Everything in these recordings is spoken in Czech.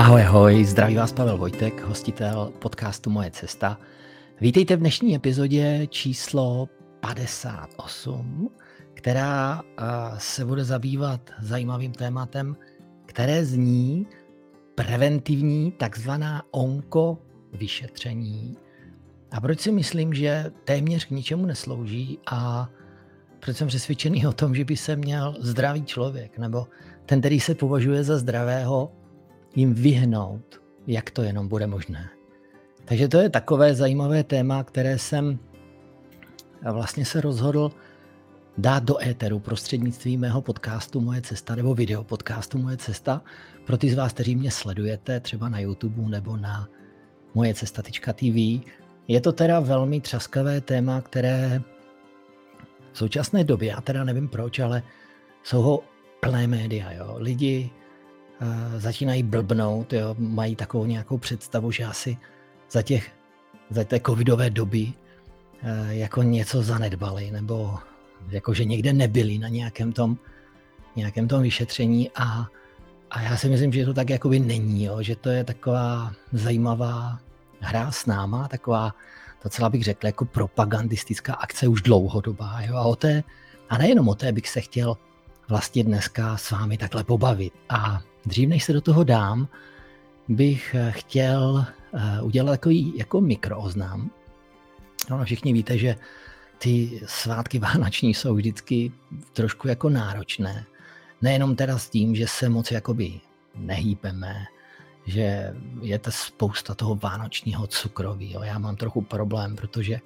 Ahoj, ahoj, zdraví vás Pavel Vojtek, hostitel podcastu Moje cesta. Vítejte v dnešní epizodě číslo 58, která se bude zabývat zajímavým tématem, které zní preventivní takzvaná onko vyšetření. A proč si myslím, že téměř k ničemu neslouží a proč jsem přesvědčený o tom, že by se měl zdravý člověk nebo ten, který se považuje za zdravého, jim vyhnout, jak to jenom bude možné. Takže to je takové zajímavé téma, které jsem vlastně se rozhodl dát do éteru prostřednictvím mého podcastu Moje cesta nebo video podcastu Moje cesta pro ty z vás, kteří mě sledujete třeba na YouTube nebo na mojecesta.tv. Je to teda velmi třaskavé téma, které v současné době, já teda nevím proč, ale jsou ho plné média. Jo. Lidi začínají blbnout, jo. mají takovou nějakou představu, že asi za, těch, za té covidové doby uh, jako něco zanedbali, nebo jako že někde nebyli na nějakém tom, nějakém tom vyšetření a, a já si myslím, že to tak jakoby není, jo. že to je taková zajímavá hra s náma, taková docela bych řekl jako propagandistická akce už dlouhodobá. Jo? A, o té, a nejenom o té bych se chtěl vlastně dneska s vámi takhle pobavit. A dřív než se do toho dám, bych eh, chtěl uh, udělat takový jako mikrooznám. No, všichni víte, že ty svátky vánoční jsou vždycky trošku jako náročné. Nejenom teda s tím, že se moc jakoby nehýbeme, že je to spousta toho vánočního cukroví. Já mám trochu problém, protože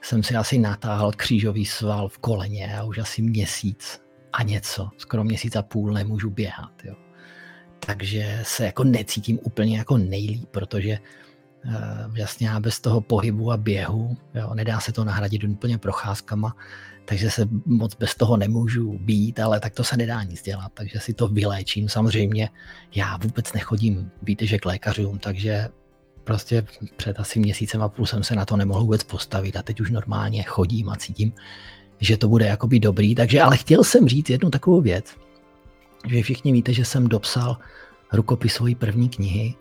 jsem si asi natáhl křížový sval v koleně a už asi měsíc a něco, skoro měsíc a půl nemůžu běhat. Jo. Takže se jako necítím úplně jako nejlíp, protože uh, vlastně já bez toho pohybu a běhu, jo, nedá se to nahradit úplně procházkama, takže se moc bez toho nemůžu být, ale tak to se nedá nic dělat, takže si to vyléčím. Samozřejmě já vůbec nechodím, víte, že k lékařům, takže prostě před asi měsícem a půl jsem se na to nemohl vůbec postavit a teď už normálně chodím a cítím, že to bude jakoby dobrý. Takže ale chtěl jsem říct jednu takovou věc, že všichni víte, že jsem dopsal rukopis svojí první knihy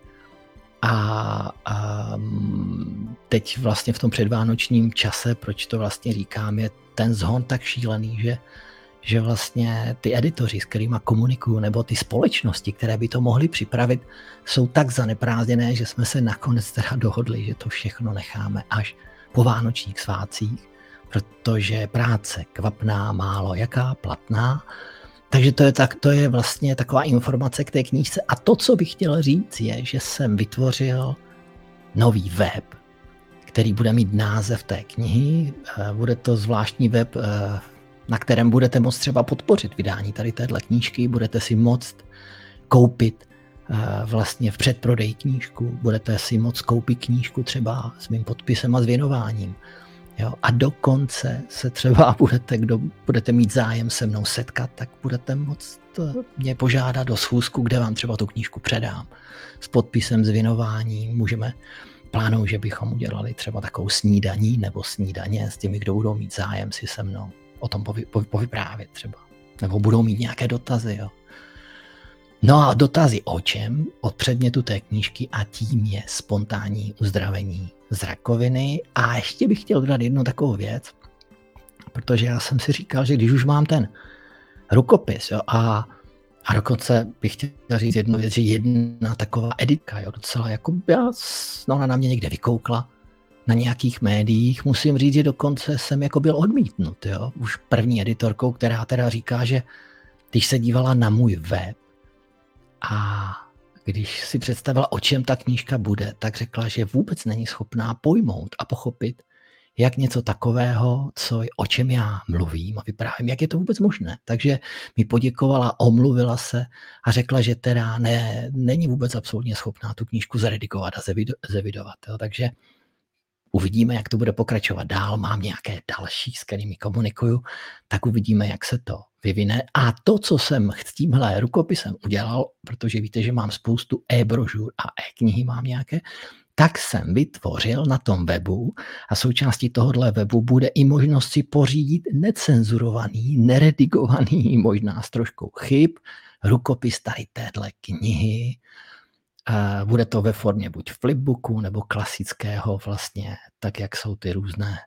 a, a teď vlastně v tom předvánočním čase, proč to vlastně říkám, je ten zhon tak šílený, že, že vlastně ty editoři, s kterými komunikuju, nebo ty společnosti, které by to mohly připravit, jsou tak zaneprázdněné, že jsme se nakonec teda dohodli, že to všechno necháme až po vánočních svácích, protože práce kvapná, málo jaká, platná, takže to je, tak, to je vlastně taková informace k té knížce. A to, co bych chtěl říct, je, že jsem vytvořil nový web, který bude mít název té knihy. Eh, bude to zvláštní web, eh, na kterém budete moct třeba podpořit vydání tady téhle knížky, budete si moct koupit eh, vlastně v předprodeji knížku, budete si moct koupit knížku třeba s mým podpisem a s věnováním. Jo? A dokonce se třeba budete, kdo budete mít zájem se mnou setkat, tak budete moct mě požádat o schůzku, kde vám třeba tu knížku předám. S podpisem, s věnováním, můžeme plánuju, že bychom udělali třeba takovou snídaní nebo snídaně s těmi, kdo budou mít zájem si se mnou o tom povy, povy, povyprávět třeba. Nebo budou mít nějaké dotazy. Jo. No a dotazy o čem? Od předmětu té knížky a tím je spontánní uzdravení z rakoviny. A ještě bych chtěl dodat jednu takovou věc, protože já jsem si říkal, že když už mám ten rukopis jo, a a dokonce bych chtěl říct jednu věc, že jedna taková editka, jo, docela jako já, no ona na mě někde vykoukla, na nějakých médiích, musím říct, že dokonce jsem jako byl odmítnut, jo, už první editorkou, která teda říká, že když se dívala na můj web a když si představila, o čem ta knížka bude, tak řekla, že vůbec není schopná pojmout a pochopit, jak něco takového, co, o čem já mluvím a vyprávím, jak je to vůbec možné. Takže mi poděkovala, omluvila se a řekla, že teda ne, není vůbec absolutně schopná tu knížku zaredigovat a zevidovat. Jo. Takže uvidíme, jak to bude pokračovat dál. Mám nějaké další, s kterými komunikuju, tak uvidíme, jak se to vyvine. A to, co jsem s tímhle rukopisem udělal, protože víte, že mám spoustu e-brožur a e-knihy mám nějaké, tak jsem vytvořil na tom webu a součástí tohohle webu bude i možnost si pořídit necenzurovaný, neredigovaný, možná s troškou chyb, rukopis tady téhle knihy bude to ve formě buď flipbooku nebo klasického vlastně, tak jak jsou ty různé,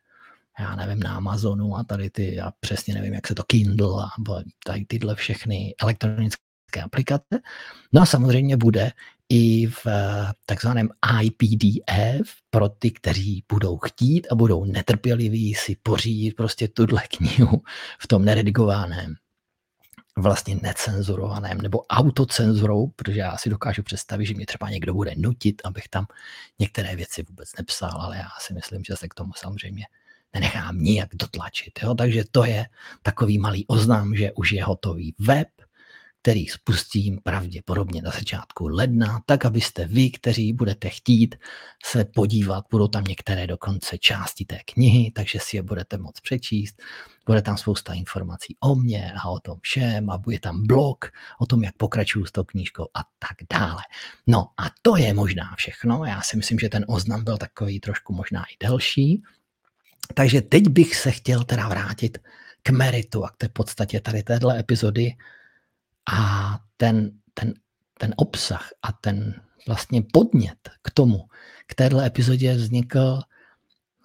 já nevím, na Amazonu a tady ty, já přesně nevím, jak se to Kindle a tady tyhle všechny elektronické aplikace. No a samozřejmě bude i v takzvaném IPDF pro ty, kteří budou chtít a budou netrpěliví si pořídit prostě tuhle knihu v tom neredigovaném vlastně necenzurovaném nebo autocenzurou, protože já si dokážu představit, že mě třeba někdo bude nutit, abych tam některé věci vůbec nepsal, ale já si myslím, že se k tomu samozřejmě nenechám nijak dotlačit. Jo? Takže to je takový malý oznam, že už je hotový web, který spustím pravděpodobně na začátku ledna, tak abyste vy, kteří budete chtít se podívat, budou tam některé dokonce části té knihy, takže si je budete moct přečíst. Bude tam spousta informací o mně a o tom všem a bude tam blog o tom, jak pokračuju s tou knížkou a tak dále. No a to je možná všechno. Já si myslím, že ten oznam byl takový trošku možná i delší. Takže teď bych se chtěl teda vrátit k meritu a k té podstatě tady téhle epizody, a ten, ten, ten obsah a ten vlastně podnět k tomu, k téhle epizodě vznikl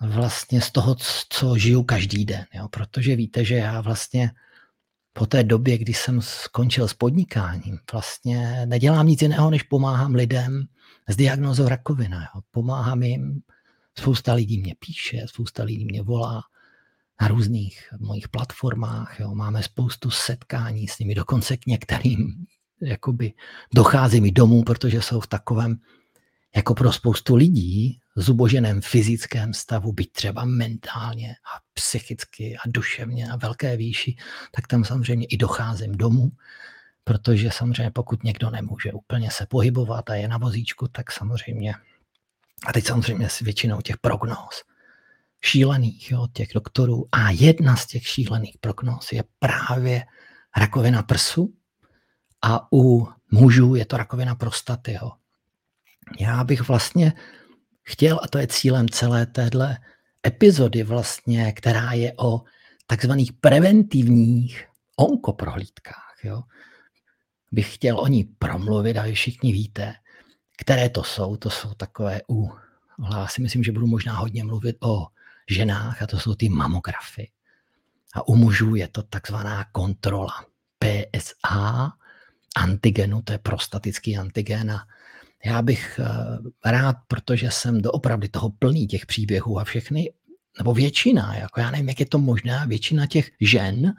vlastně z toho, co žiju každý den. Jo? Protože víte, že já vlastně po té době, kdy jsem skončil s podnikáním, vlastně nedělám nic jiného, než pomáhám lidem s diagnózou rakovina. Jo? Pomáhám jim, spousta lidí mě píše, spousta lidí mě volá, na různých mojich platformách. Jo. Máme spoustu setkání s nimi, dokonce k některým jakoby dochází mi domů, protože jsou v takovém, jako pro spoustu lidí, zuboženém fyzickém stavu, byť třeba mentálně a psychicky a duševně na velké výši, tak tam samozřejmě i docházím domů, protože samozřejmě pokud někdo nemůže úplně se pohybovat a je na vozíčku, tak samozřejmě, a teď samozřejmě s většinou těch prognóz, šílených, jo, těch doktorů. A jedna z těch šílených prognóz je právě rakovina prsu a u mužů je to rakovina prostaty. Jo. Já bych vlastně chtěl, a to je cílem celé téhle epizody vlastně, která je o takzvaných preventivních onkoprohlídkách. Jo. Bych chtěl o ní promluvit a vy všichni víte, které to jsou. To jsou takové u, já si myslím, že budu možná hodně mluvit o ženách a to jsou ty mamografy. A u mužů je to takzvaná kontrola PSA antigenu, to je prostatický antigen a já bych eh, rád, protože jsem doopravdy toho plný těch příběhů a všechny, nebo většina, jako já nevím, jak je to možné, většina těch žen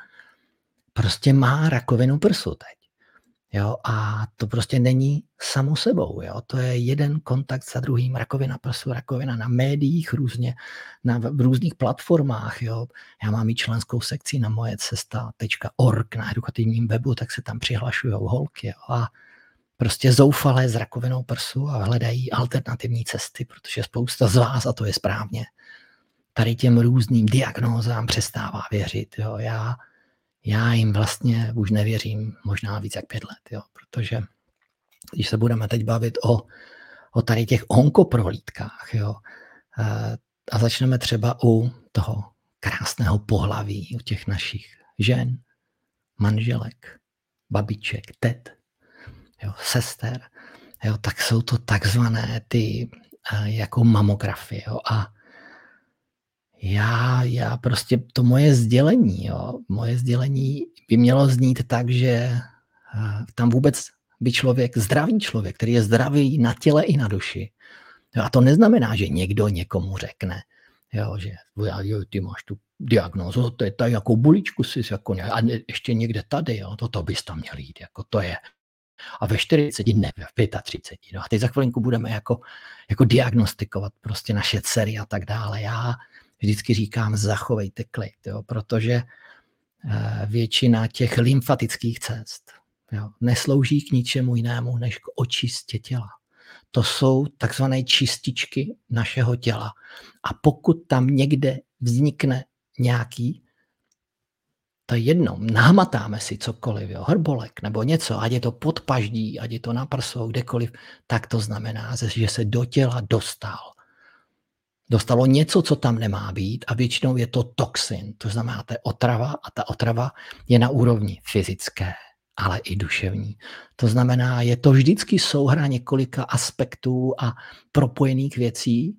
prostě má rakovinu prsu teď. Jo, a to prostě není samo sebou. Jo. To je jeden kontakt za druhým. Rakovina prsu, rakovina na médiích, různě na v různých platformách. Jo. Já mám i členskou sekci na moje cesta.org na edukativním webu, tak se tam přihlašují holky. Jo. A prostě zoufalé s rakovinou prsu a hledají alternativní cesty, protože spousta z vás, a to je správně, tady těm různým diagnózám přestává věřit. Jo. Já já jim vlastně už nevěřím možná víc jak pět let, jo, protože když se budeme teď bavit o, o tady těch onkoprohlídkách, jo, eh, a začneme třeba u toho krásného pohlaví, u těch našich žen, manželek, babiček, tet, jo, sester, jo, tak jsou to takzvané ty eh, jako mamografie. Jo, a já, já prostě to moje sdělení, jo, moje sdělení by mělo znít tak, že eh, tam vůbec by člověk, zdravý člověk, který je zdravý na těle i na duši. Jo, a to neznamená, že někdo někomu řekne, jo, že jo, ty máš tu diagnózu, to je tady jako buličku si jako, a ještě někde tady, jo, to, to bys tam měl jít, jako to je. A ve 40, ne, ve 35. No. A teď za chvilinku budeme jako, jako diagnostikovat prostě naše dcery a tak dále. Já, vždycky říkám, zachovejte klid, jo, protože eh, většina těch lymfatických cest jo, neslouží k ničemu jinému, než k očistě těla. To jsou takzvané čističky našeho těla. A pokud tam někde vznikne nějaký, to je jedno, nahmatáme si cokoliv, jo, hrbolek nebo něco, ať je to pod paždí, ať je to na prsou, kdekoliv, tak to znamená, že se do těla dostal dostalo něco, co tam nemá být a většinou je to toxin, to znamená, to je otrava a ta otrava je na úrovni fyzické ale i duševní. To znamená, je to vždycky souhra několika aspektů a propojených věcí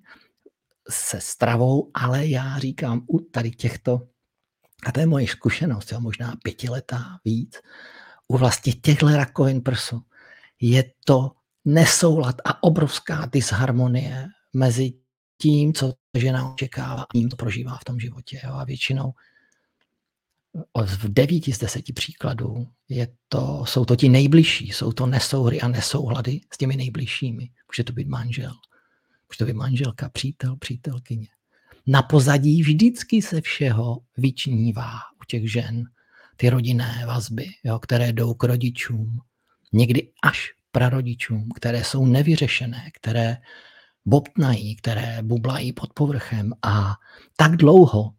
se stravou, ale já říkám u tady těchto, a to je moje zkušenost, jo, možná pětiletá víc, u vlastně těchto rakovin prsu je to nesoulad a obrovská disharmonie mezi tím, co žena očekává a tím, co prožívá v tom životě. Jo. A většinou v devíti z deseti příkladů je to, jsou to ti nejbližší, jsou to nesouhry a nesouhlady s těmi nejbližšími. Může to být manžel, může to být manželka, přítel, přítelkyně. Na pozadí vždycky se všeho vyčnívá u těch žen ty rodinné vazby, jo, které jdou k rodičům, někdy až prarodičům, které jsou nevyřešené, které bobtnají, které bublají pod povrchem a tak dlouho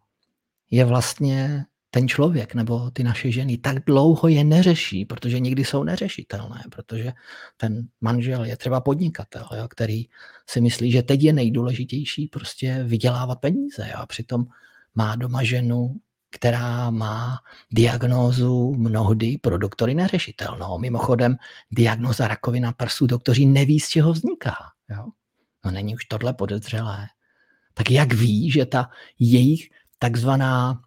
je vlastně ten člověk nebo ty naše ženy tak dlouho je neřeší, protože někdy jsou neřešitelné, protože ten manžel je třeba podnikatel, jo, který si myslí, že teď je nejdůležitější prostě vydělávat peníze jo, a přitom má doma ženu, která má diagnózu mnohdy pro doktory neřešitelnou. Mimochodem, diagnóza rakovina prsu doktoři neví, z čeho vzniká. Jo? No není už tohle podezřelé. Tak jak ví, že ta jejich takzvaná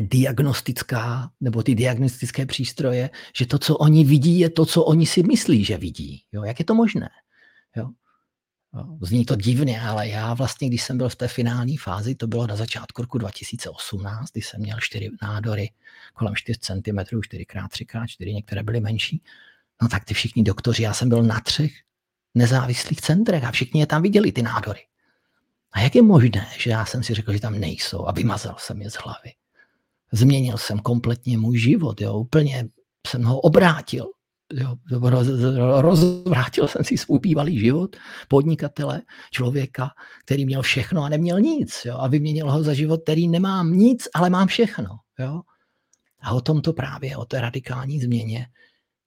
diagnostická, nebo ty diagnostické přístroje, že to, co oni vidí, je to, co oni si myslí, že vidí. Jo? Jak je to možné? Jo? Zní to divně, ale já vlastně, když jsem byl v té finální fázi, to bylo na začátku roku 2018, kdy jsem měl čtyři nádory kolem 4 cm, 4x3x4, některé byly menší, no tak ty všichni doktoři, já jsem byl na třech nezávislých centrech a všichni je tam viděli, ty nádory. A jak je možné, že já jsem si řekl, že tam nejsou a vymazal jsem je z hlavy. Změnil jsem kompletně můj život, jo, úplně jsem ho obrátil. Jo, roz, rozvrátil jsem si svůj bývalý život podnikatele, člověka, který měl všechno a neměl nic. Jo, a vyměnil ho za život, který nemám nic, ale mám všechno. Jo. A o tom to právě, o té radikální změně,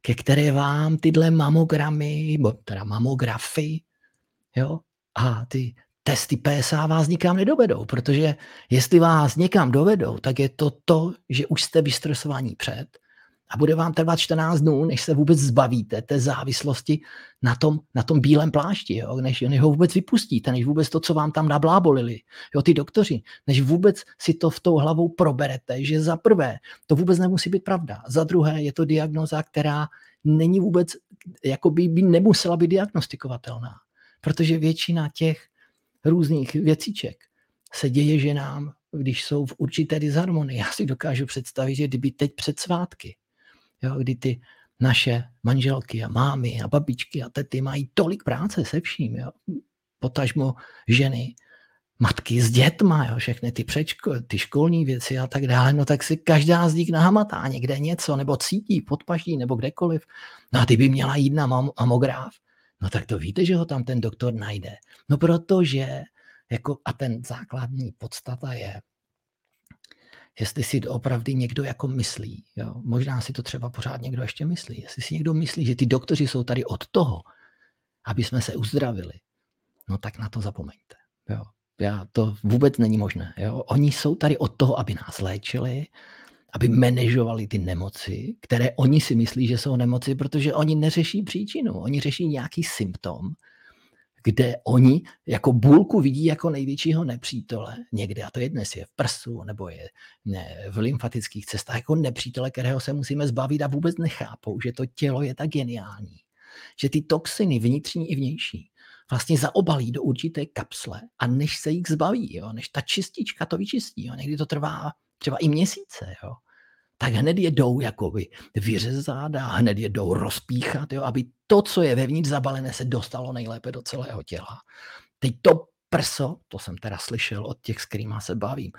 ke které vám tyhle mamogramy, teda mamografy, jo, a ty testy PSA vás nikam nedovedou, protože jestli vás někam dovedou, tak je to to, že už jste vystresovaní před a bude vám trvat 14 dnů, než se vůbec zbavíte té závislosti na tom, na tom bílém plášti, jo? Než, než ho vůbec vypustíte, než vůbec to, co vám tam nablábolili, jo, ty doktoři, než vůbec si to v tou hlavou proberete, že za prvé to vůbec nemusí být pravda, za druhé je to diagnoza, která není vůbec, jako by, by nemusela být diagnostikovatelná, protože většina těch různých věcíček se děje ženám, když jsou v určité disharmonii. Já si dokážu představit, že kdyby teď před svátky, jo, kdy ty naše manželky a mámy a babičky a tety mají tolik práce se vším, jo, potažmo ženy, matky s dětma, jo, všechny ty, přečko, ty školní věci a tak dále, no tak si každá z nich nahamatá někde něco, nebo cítí podpaží, nebo kdekoliv. No a ty by měla jít na mamograf. No tak to víte, že ho tam ten doktor najde. No protože, jako, a ten základní podstata je, jestli si to opravdu někdo jako myslí, jo? možná si to třeba pořád někdo ještě myslí, jestli si někdo myslí, že ty doktoři jsou tady od toho, aby jsme se uzdravili, no tak na to zapomeňte. Jo? Já, to vůbec není možné. Jo? Oni jsou tady od toho, aby nás léčili, aby manažovali ty nemoci, které oni si myslí, že jsou nemoci, protože oni neřeší příčinu, oni řeší nějaký symptom, kde oni jako bulku vidí jako největšího nepřítele někde, a to je dnes je v prsu nebo je ne, v lymfatických cestách, jako nepřítele, kterého se musíme zbavit a vůbec nechápou, že to tělo je tak geniální, že ty toxiny vnitřní i vnější vlastně zaobalí do určité kapsle a než se jich zbaví, jo, než ta čistička to vyčistí, jo, někdy to trvá třeba i měsíce, jo, tak hned je jakoby vyřezat a hned je rozpíchat, jo, aby to, co je vevnitř zabalené, se dostalo nejlépe do celého těla. Teď to prso, to jsem teda slyšel od těch, s kterými se bavím,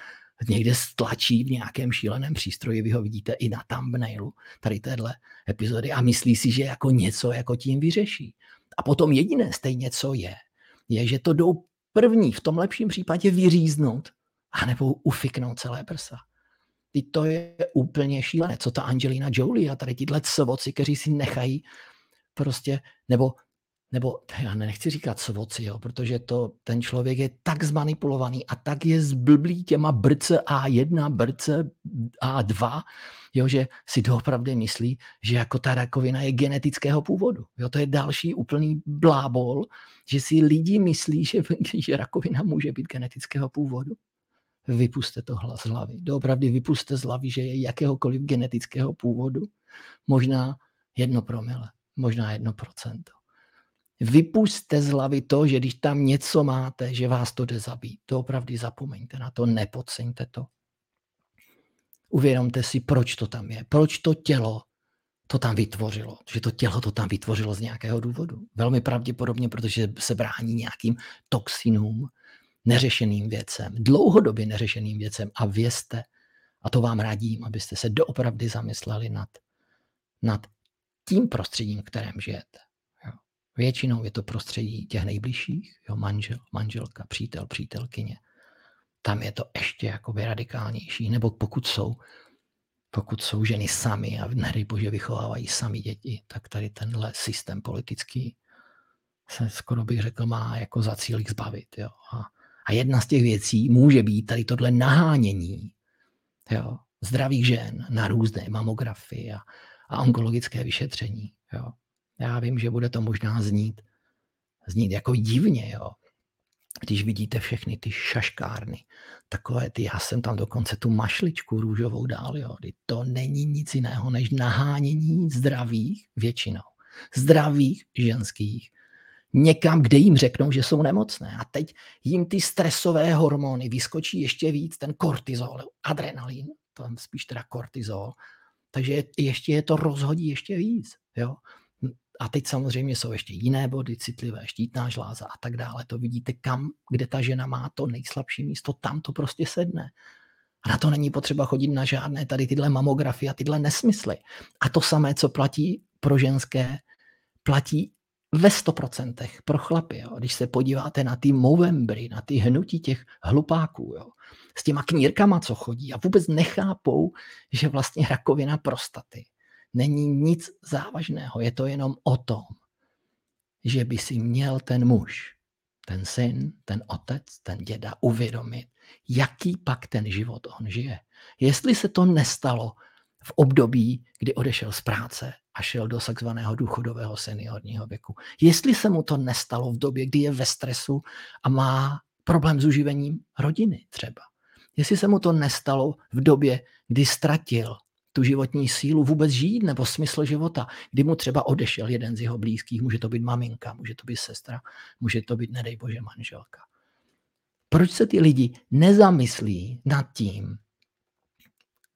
někde stlačí v nějakém šíleném přístroji, vy ho vidíte i na thumbnailu tady téhle epizody a myslí si, že jako něco jako tím vyřeší. A potom jediné stejně, co je, je, že to jdou první v tom lepším případě vyříznout a nebo ufiknout celé prsa. Ty to je úplně šílené. Co ta Angelina Jolie a tady tyhle cvoci, kteří si nechají prostě, nebo nebo já nechci říkat svoci, jo, protože to, ten člověk je tak zmanipulovaný a tak je zblblý těma brce A1, brce A2, jo, že si doopravdy myslí, že jako ta rakovina je genetického původu. Jo, to je další úplný blábol, že si lidi myslí, že, že rakovina může být genetického původu. Vypuste to z hlavy. Doopravdy vypuste z hlavy, že je jakéhokoliv genetického původu. Možná jedno promile, možná jedno procento. Vypuste z hlavy to, že když tam něco máte, že vás to jde zabít. To opravdu zapomeňte na to, nepodceňte to. Uvědomte si, proč to tam je. Proč to tělo to tam vytvořilo. Že to tělo to tam vytvořilo z nějakého důvodu. Velmi pravděpodobně, protože se brání nějakým toxinům, neřešeným věcem, dlouhodobě neřešeným věcem. A vězte, a to vám radím, abyste se doopravdy zamysleli nad, nad tím prostředím, v kterém žijete. Jo. Většinou je to prostředí těch nejbližších, jo, manžel, manželka, přítel, přítelkyně. Tam je to ještě jakoby radikálnější, nebo pokud jsou, pokud jsou ženy sami a nedej bože vychovávají sami děti, tak tady tenhle systém politický se skoro bych řekl má jako za cíl jich zbavit. Jo. A, a jedna z těch věcí může být tady tohle nahánění jo, zdravých žen na různé mamografie a, a onkologické vyšetření. Jo. Já vím, že bude to možná znít, znít jako divně, jo. když vidíte všechny ty šaškárny, takové ty, já jsem tam dokonce tu mašličku růžovou dál, jo. to není nic jiného než nahánění zdravých většinou, zdravých ženských někam, kde jim řeknou, že jsou nemocné. A teď jim ty stresové hormony vyskočí ještě víc, ten kortizol, adrenalin, tam spíš teda kortizol, takže ještě je to rozhodí ještě víc. Jo? A teď samozřejmě jsou ještě jiné body, citlivé, štítná žláza a tak dále. To vidíte, kam, kde ta žena má to nejslabší místo, tam to prostě sedne. A na to není potřeba chodit na žádné tady tyhle mamografie a tyhle nesmysly. A to samé, co platí pro ženské, platí ve 100% pro chlapy. Jo. Když se podíváte na ty Movembry, na ty hnutí těch hlupáků, jo, s těma knírkama, co chodí a vůbec nechápou, že vlastně rakovina prostaty není nic závažného. Je to jenom o tom, že by si měl ten muž, ten syn, ten otec, ten děda uvědomit, jaký pak ten život on žije. Jestli se to nestalo v období, kdy odešel z práce a šel do takzvaného důchodového seniorního věku. Jestli se mu to nestalo v době, kdy je ve stresu a má problém s uživením rodiny třeba. Jestli se mu to nestalo v době, kdy ztratil tu životní sílu vůbec žít nebo smysl života, kdy mu třeba odešel jeden z jeho blízkých, může to být maminka, může to být sestra, může to být, nedej bože, manželka. Proč se ty lidi nezamyslí nad tím,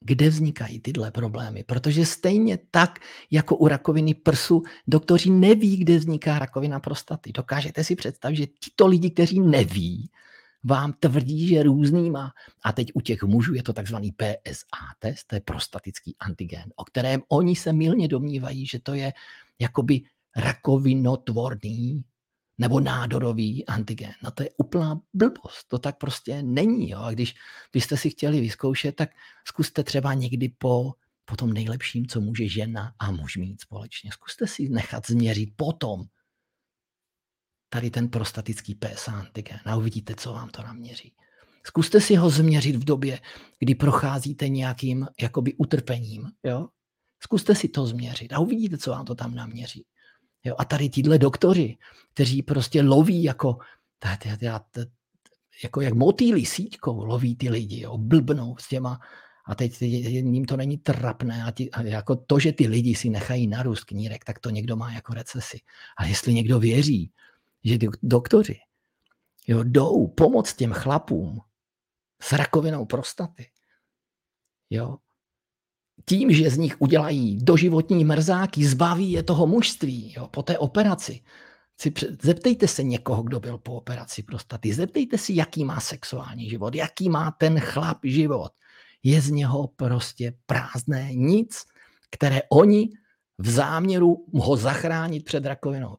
kde vznikají tyhle problémy. Protože stejně tak, jako u rakoviny prsu, doktoři neví, kde vzniká rakovina prostaty. Dokážete si představit, že tito lidi, kteří neví, vám tvrdí, že různýma, a teď u těch mužů je to takzvaný PSA test, to je prostatický antigen, o kterém oni se milně domnívají, že to je jakoby rakovinotvorný nebo nádorový antigen. No to je úplná blbost, to tak prostě není. Jo? A když byste si chtěli vyzkoušet, tak zkuste třeba někdy po, po tom nejlepším, co může žena a muž mít společně. Zkuste si nechat změřit potom tady ten prostatický PSA antigen a uvidíte, co vám to naměří. Zkuste si ho změřit v době, kdy procházíte nějakým jakoby utrpením. Jo? Zkuste si to změřit a uvidíte, co vám to tam naměří. Jo? A tady tíhle doktoři, kteří prostě loví jako, jako jak motýlí síťkou, loví ty lidi, jo? blbnou s těma, a teď jim to není trapné. A, ti, a jako to, že ty lidi si nechají narůst knírek, tak to někdo má jako recesi. A jestli někdo věří, že doktoři jo, jdou pomoct těm chlapům s rakovinou prostaty, jo, tím, že z nich udělají doživotní mrzáky, zbaví je toho mužství jo, po té operaci. Zeptejte se někoho, kdo byl po operaci prostaty. Zeptejte si, jaký má sexuální život, jaký má ten chlap život. Je z něho prostě prázdné nic, které oni v záměru ho zachránit před rakovinou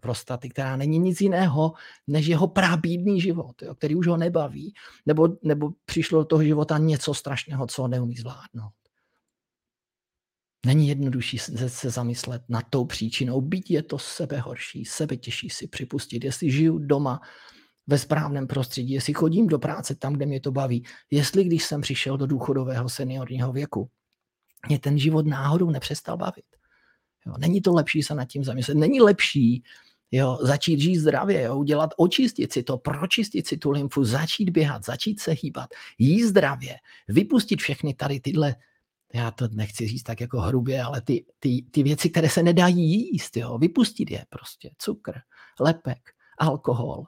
prostaty, která není nic jiného, než jeho prábídný život, jo, který už ho nebaví, nebo, nebo přišlo do toho života něco strašného, co neumí zvládnout. Není jednodušší se zamyslet nad tou příčinou, byť je to sebe horší, sebe těžší si připustit, jestli žiju doma ve správném prostředí, jestli chodím do práce tam, kde mě to baví, jestli když jsem přišel do důchodového seniorního věku, mě ten život náhodou nepřestal bavit. Jo, není to lepší se nad tím zamyslet. Není lepší jo, začít žít zdravě, jo, udělat, očistit si to, pročistit si tu lymfu, začít běhat, začít se hýbat, jíst zdravě, vypustit všechny tady tyhle já to nechci říct tak jako hrubě, ale ty, ty, ty věci, které se nedají jíst, jo, vypustit je prostě, cukr, lepek, alkohol,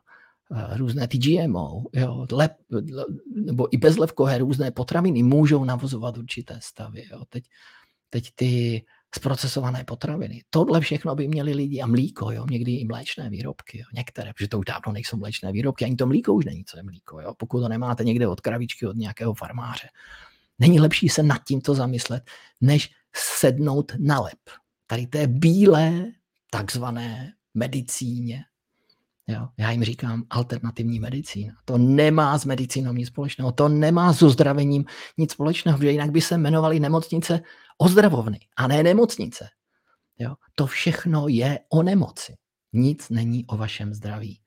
eh, různé ty GMO, jo, lep, nebo i bezlevkové různé potraviny můžou navozovat určité stavy. Jo. Teď, teď ty zprocesované potraviny. Tohle všechno by měli lidi a mlíko, jo, někdy i mléčné výrobky, jo, některé, protože to už dávno nejsou mléčné výrobky, ani to mlíko už není, co je mlíko, jo, pokud to nemáte někde od kravičky, od nějakého farmáře. Není lepší se nad tímto zamyslet, než sednout na lep. Tady té bílé, takzvané medicíně. Jo? Já jim říkám alternativní medicína. To nemá s medicínou nic společného, to nemá s uzdravením nic společného, protože jinak by se jmenovaly nemocnice ozdravovny a ne nemocnice. Jo? To všechno je o nemoci. Nic není o vašem zdraví.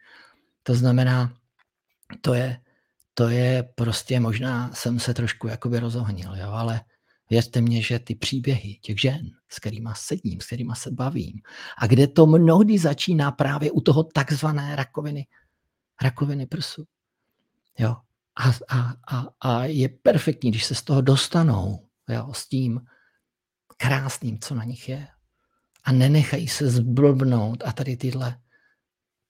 To znamená, to je to je prostě, možná jsem se trošku jakoby rozohnil, jo, ale věřte mě, že ty příběhy těch žen, s kterými sedím, s kterými se bavím, a kde to mnohdy začíná právě u toho takzvané rakoviny, rakoviny prsu. Jo. A, a, a, a je perfektní, když se z toho dostanou jo, s tím krásným, co na nich je. A nenechají se zblbnout a tady tyhle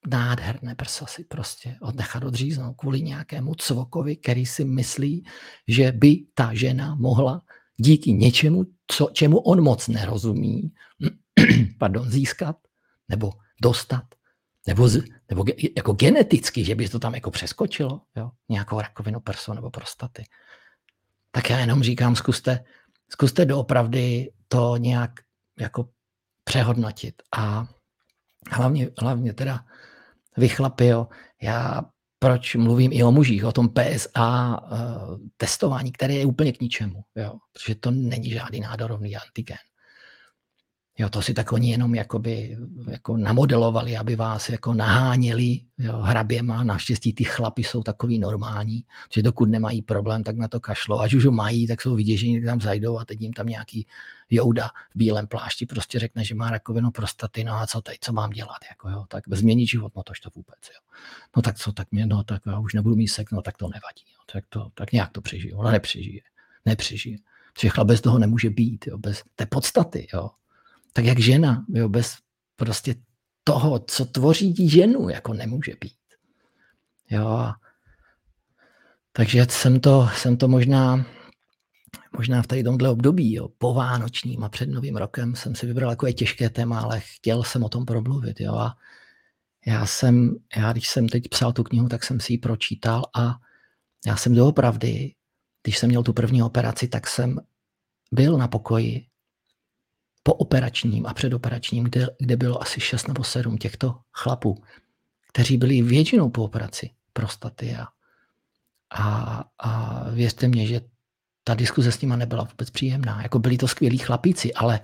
nádherné prsa si prostě odnechat odříznout kvůli nějakému cvokovi, který si myslí, že by ta žena mohla díky něčemu, co, čemu on moc nerozumí, pardon, získat nebo dostat, nebo, z, nebo ge, jako geneticky, že by to tam jako přeskočilo, jo? nějakou rakovinu prsu nebo prostaty. Tak já jenom říkám, zkuste, zkuste doopravdy to nějak jako přehodnotit a hlavně, hlavně teda vy chlapi, jo, já proč mluvím i o mužích, o tom PSA uh, eh, testování, které je úplně k ničemu, jo, protože to není žádný nádorovný antigen. Jo, to si tak oni jenom jakoby, jako namodelovali, aby vás jako naháněli jo, hraběma. Naštěstí ty chlapi jsou takový normální, že dokud nemají problém, tak na to kašlo. Až už ho mají, tak jsou vyděžení, tam zajdou a teď jim tam nějaký jouda v bílém plášti prostě řekne, že má rakovinu prostaty, no a co teď, co mám dělat, jako jo, tak změnit život, no tož to vůbec, jo. No tak co, tak mě, no tak já už nebudu mít sek, no tak to nevadí, jo. tak, to, tak nějak to přežije, ona nepřežije, nepřežije. Protože chlap bez toho nemůže být, jo, bez té podstaty, jo tak jak žena, jo, bez prostě toho, co tvoří ženu, jako nemůže být. Jo. Takže jsem to, jsem to možná, možná v tady tomhle období, jo, po Vánočním a před Novým rokem jsem si vybral takové těžké téma, ale chtěl jsem o tom promluvit. Jo. A já jsem, já když jsem teď psal tu knihu, tak jsem si ji pročítal a já jsem doopravdy, když jsem měl tu první operaci, tak jsem byl na pokoji po operačním a předoperačním, kde, kde bylo asi 6 nebo 7 těchto chlapů, kteří byli většinou po operaci prostaty a, a, a věřte mě, že ta diskuze s nima nebyla vůbec příjemná. Jako byli to skvělí chlapíci, ale,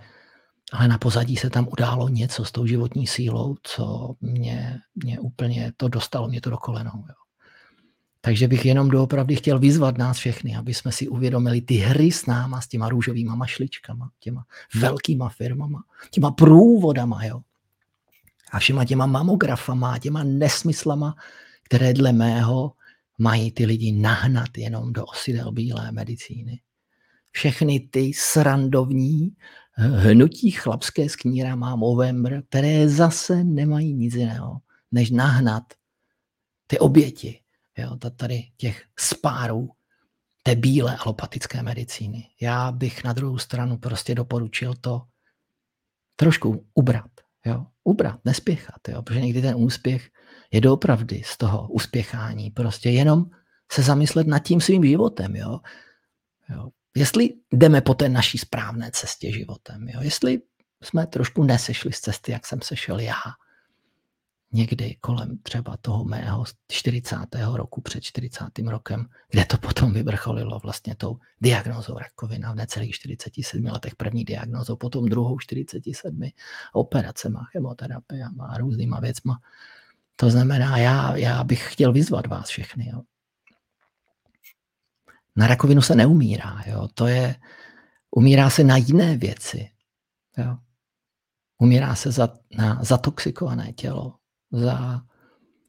ale na pozadí se tam událo něco s tou životní sílou, co mě, mě úplně to dostalo, mě to do kolenou. Jo. Takže bych jenom doopravdy chtěl vyzvat nás všechny, aby jsme si uvědomili ty hry s náma, s těma růžovýma mašličkama, těma velkýma firmama, těma průvodama, jo. A všema těma mamografama, těma nesmyslama, které dle mého mají ty lidi nahnat jenom do osidel bílé medicíny. Všechny ty srandovní hnutí chlapské s knírama Movember, které zase nemají nic jiného, než nahnat ty oběti jo, tady těch spárů té bílé alopatické medicíny. Já bych na druhou stranu prostě doporučil to trošku ubrat. Jo? Ubrat, nespěchat, jo? protože někdy ten úspěch je doopravdy z toho uspěchání. Prostě jenom se zamyslet nad tím svým životem. Jo? Jo? Jestli jdeme po té naší správné cestě životem. Jo? Jestli jsme trošku nesešli z cesty, jak jsem sešel já. Někdy kolem třeba toho mého 40. roku, před 40. rokem, kde to potom vyvrcholilo vlastně tou diagnózou rakovina v necelých 47 letech první diagnózou, potom druhou 47 operacema, chemoterapiama a různýma věcma. To znamená, já, já bych chtěl vyzvat vás všechny. Jo. Na rakovinu se neumírá. Jo. To je, umírá se na jiné věci. Jo. Umírá se za, na zatoxikované tělo, za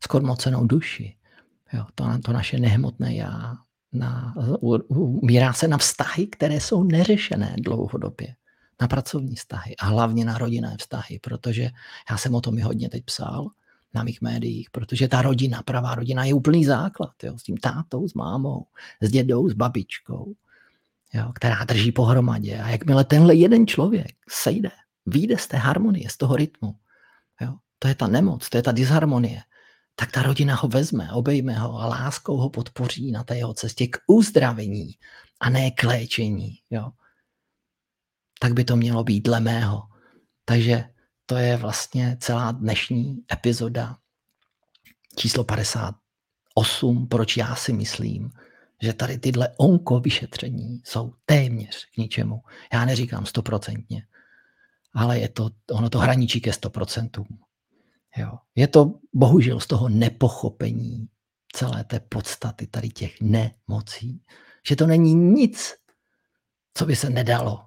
skormocenou duši. Jo, to, to naše nehmotné já. Na, umírá se na vztahy, které jsou neřešené dlouhodobě. Na pracovní vztahy a hlavně na rodinné vztahy, protože já jsem o tom i hodně teď psal na mých médiích, protože ta rodina, pravá rodina je úplný základ. Jo, s tím tátou, s mámou, s dědou, s babičkou, jo, která drží pohromadě. A jakmile tenhle jeden člověk sejde, vyjde z té harmonie, z toho rytmu, jo, to je ta nemoc, to je ta disharmonie, tak ta rodina ho vezme, obejme ho a láskou ho podpoří na té jeho cestě k uzdravení a ne k léčení. Jo. Tak by to mělo být dle mého. Takže to je vlastně celá dnešní epizoda číslo 58, proč já si myslím, že tady tyhle onko vyšetření jsou téměř k ničemu. Já neříkám stoprocentně, ale je to, ono to hraničí ke 100%. Jo. Je to bohužel z toho nepochopení celé té podstaty tady těch nemocí, že to není nic, co by se nedalo.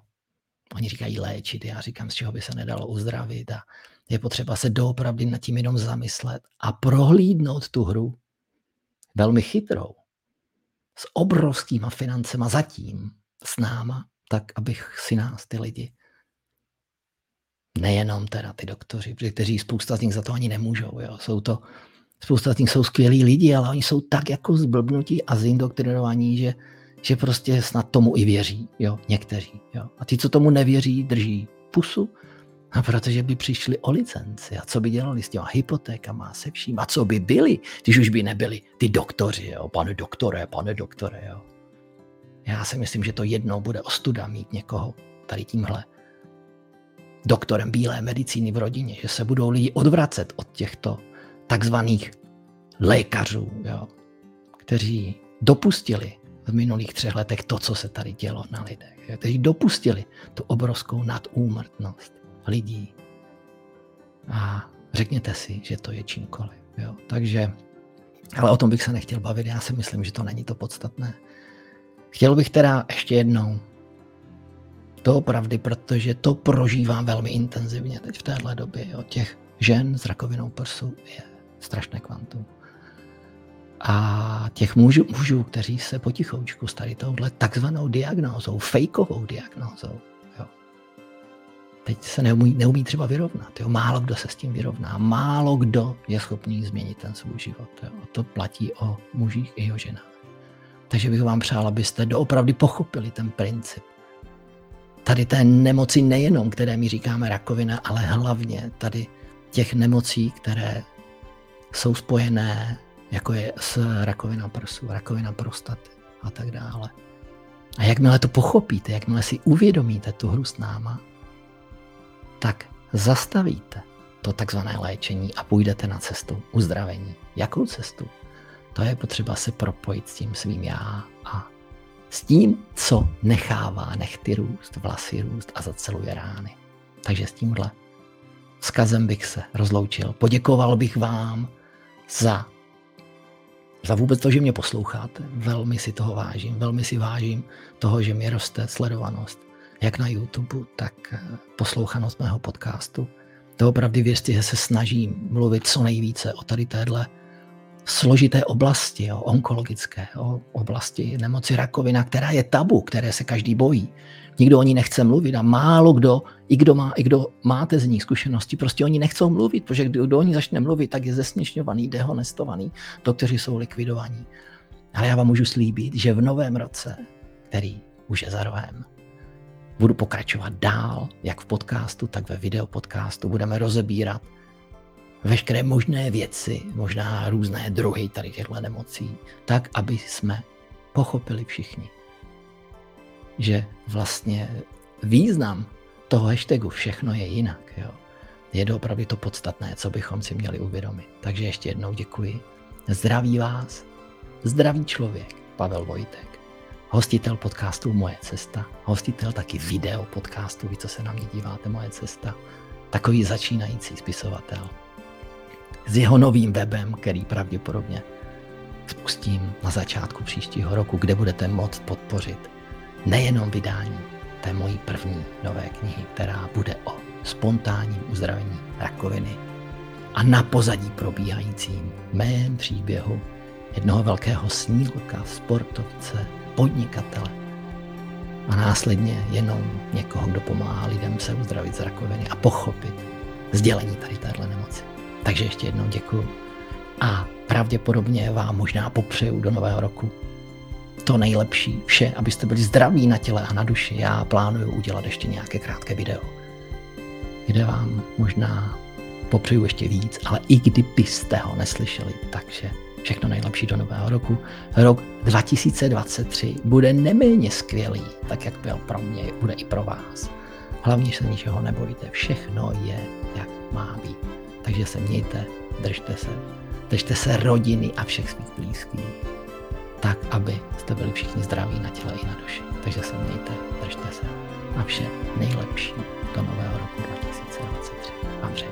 Oni říkají léčit, já říkám, z čeho by se nedalo uzdravit a je potřeba se doopravdy nad tím jenom zamyslet a prohlídnout tu hru velmi chytrou, s obrovskýma financema zatím s náma, tak abych si nás ty lidi Nejenom teda ty doktoři, kteří spousta z nich za to ani nemůžou. Jo. Jsou to, spousta z nich jsou skvělí lidi, ale oni jsou tak jako zblbnutí a zindoktrinovaní, že, že prostě snad tomu i věří. Jo. Někteří. Jo. A ti, co tomu nevěří, drží pusu, a protože by přišli o licenci. A co by dělali s těma hypotékama se vším? A co by byli, když už by nebyli ty doktoři, jo? pane doktore, pane doktore. Jo? Já si myslím, že to jednou bude ostuda mít někoho tady tímhle doktorem bílé medicíny v rodině, že se budou lidi odvracet od těchto takzvaných lékařů, jo, kteří dopustili v minulých třech letech to, co se tady dělo na lidech, jo, kteří dopustili tu obrovskou nadúmrtnost lidí. A řekněte si, že to je čímkoliv. Jo. Takže, ale o tom bych se nechtěl bavit, já si myslím, že to není to podstatné. Chtěl bych teda ještě jednou Doopravdy, protože to prožívám velmi intenzivně teď v téhle době. Jo. Těch žen s rakovinou prsu je strašné kvantum. A těch mužů, mužů, kteří se potichoučku s tady touhle takzvanou diagnózou, fejkovou diagnózou, jo. teď se neumí, neumí třeba vyrovnat. Jo. Málo kdo se s tím vyrovná. Málo kdo je schopný změnit ten svůj život. Jo. A to platí o mužích i o ženách. Takže bych vám přál, abyste doopravdy pochopili ten princip tady té nemoci nejenom, které my říkáme rakovina, ale hlavně tady těch nemocí, které jsou spojené, jako je s rakovina prsu, rakovina prostaty a tak dále. A jakmile to pochopíte, jakmile si uvědomíte tu hru s náma, tak zastavíte to takzvané léčení a půjdete na cestu uzdravení. Jakou cestu? To je potřeba se propojit s tím svým já a s tím, co nechává nechty růst, vlasy růst a zaceluje rány. Takže s tímhle vzkazem bych se rozloučil. Poděkoval bych vám za, za vůbec to, že mě posloucháte. Velmi si toho vážím. Velmi si vážím toho, že mi roste sledovanost jak na YouTube, tak eh, poslouchanost mého podcastu. To opravdu věřte, že se snažím mluvit co nejvíce o tady téhle složité oblasti, o onkologické o oblasti nemoci rakovina, která je tabu, které se každý bojí. Nikdo o ní nechce mluvit a málo kdo, i kdo, má, i kdo máte z ní zkušenosti, prostě oni nechcou mluvit, protože kdo, kdo o ní začne mluvit, tak je zesměšňovaný, dehonestovaný, doktoři jsou likvidovaní. Ale já vám můžu slíbit, že v novém roce, který už je za rohem, budu pokračovat dál, jak v podcastu, tak ve videopodcastu. Budeme rozebírat veškeré možné věci, možná různé druhy tady těchto nemocí, tak, aby jsme pochopili všichni, že vlastně význam toho hashtagu všechno je jinak, jo, je doopravdy to podstatné, co bychom si měli uvědomit. Takže ještě jednou děkuji. Zdraví vás, zdravý člověk, Pavel Vojtek, hostitel podcastu Moje cesta, hostitel taky video podcastu, vy, co se na mě díváte, Moje cesta, takový začínající spisovatel s jeho novým webem, který pravděpodobně spustím na začátku příštího roku, kde budete moct podpořit nejenom vydání té mojí první nové knihy, která bude o spontánním uzdravení rakoviny a na pozadí probíhajícím mém příběhu jednoho velkého snílka, sportovce, podnikatele a následně jenom někoho, kdo pomáhá lidem se uzdravit z rakoviny a pochopit sdělení tady téhle nemoci. Takže ještě jednou děkuji a pravděpodobně vám možná popřeju do nového roku to nejlepší, vše, abyste byli zdraví na těle a na duši. Já plánuju udělat ještě nějaké krátké video, kde vám možná popřeju ještě víc, ale i kdybyste ho neslyšeli, takže všechno nejlepší do nového roku. Rok 2023 bude neméně skvělý, tak jak byl pro mě, bude i pro vás. Hlavně se ničeho nebojte, všechno je, jak má být. Takže se mějte, držte se, držte se rodiny a všech svých blízkých, tak, aby jste byli všichni zdraví na těle i na duši. Takže se mějte, držte se a vše nejlepší do nového roku 2023. Vám přeji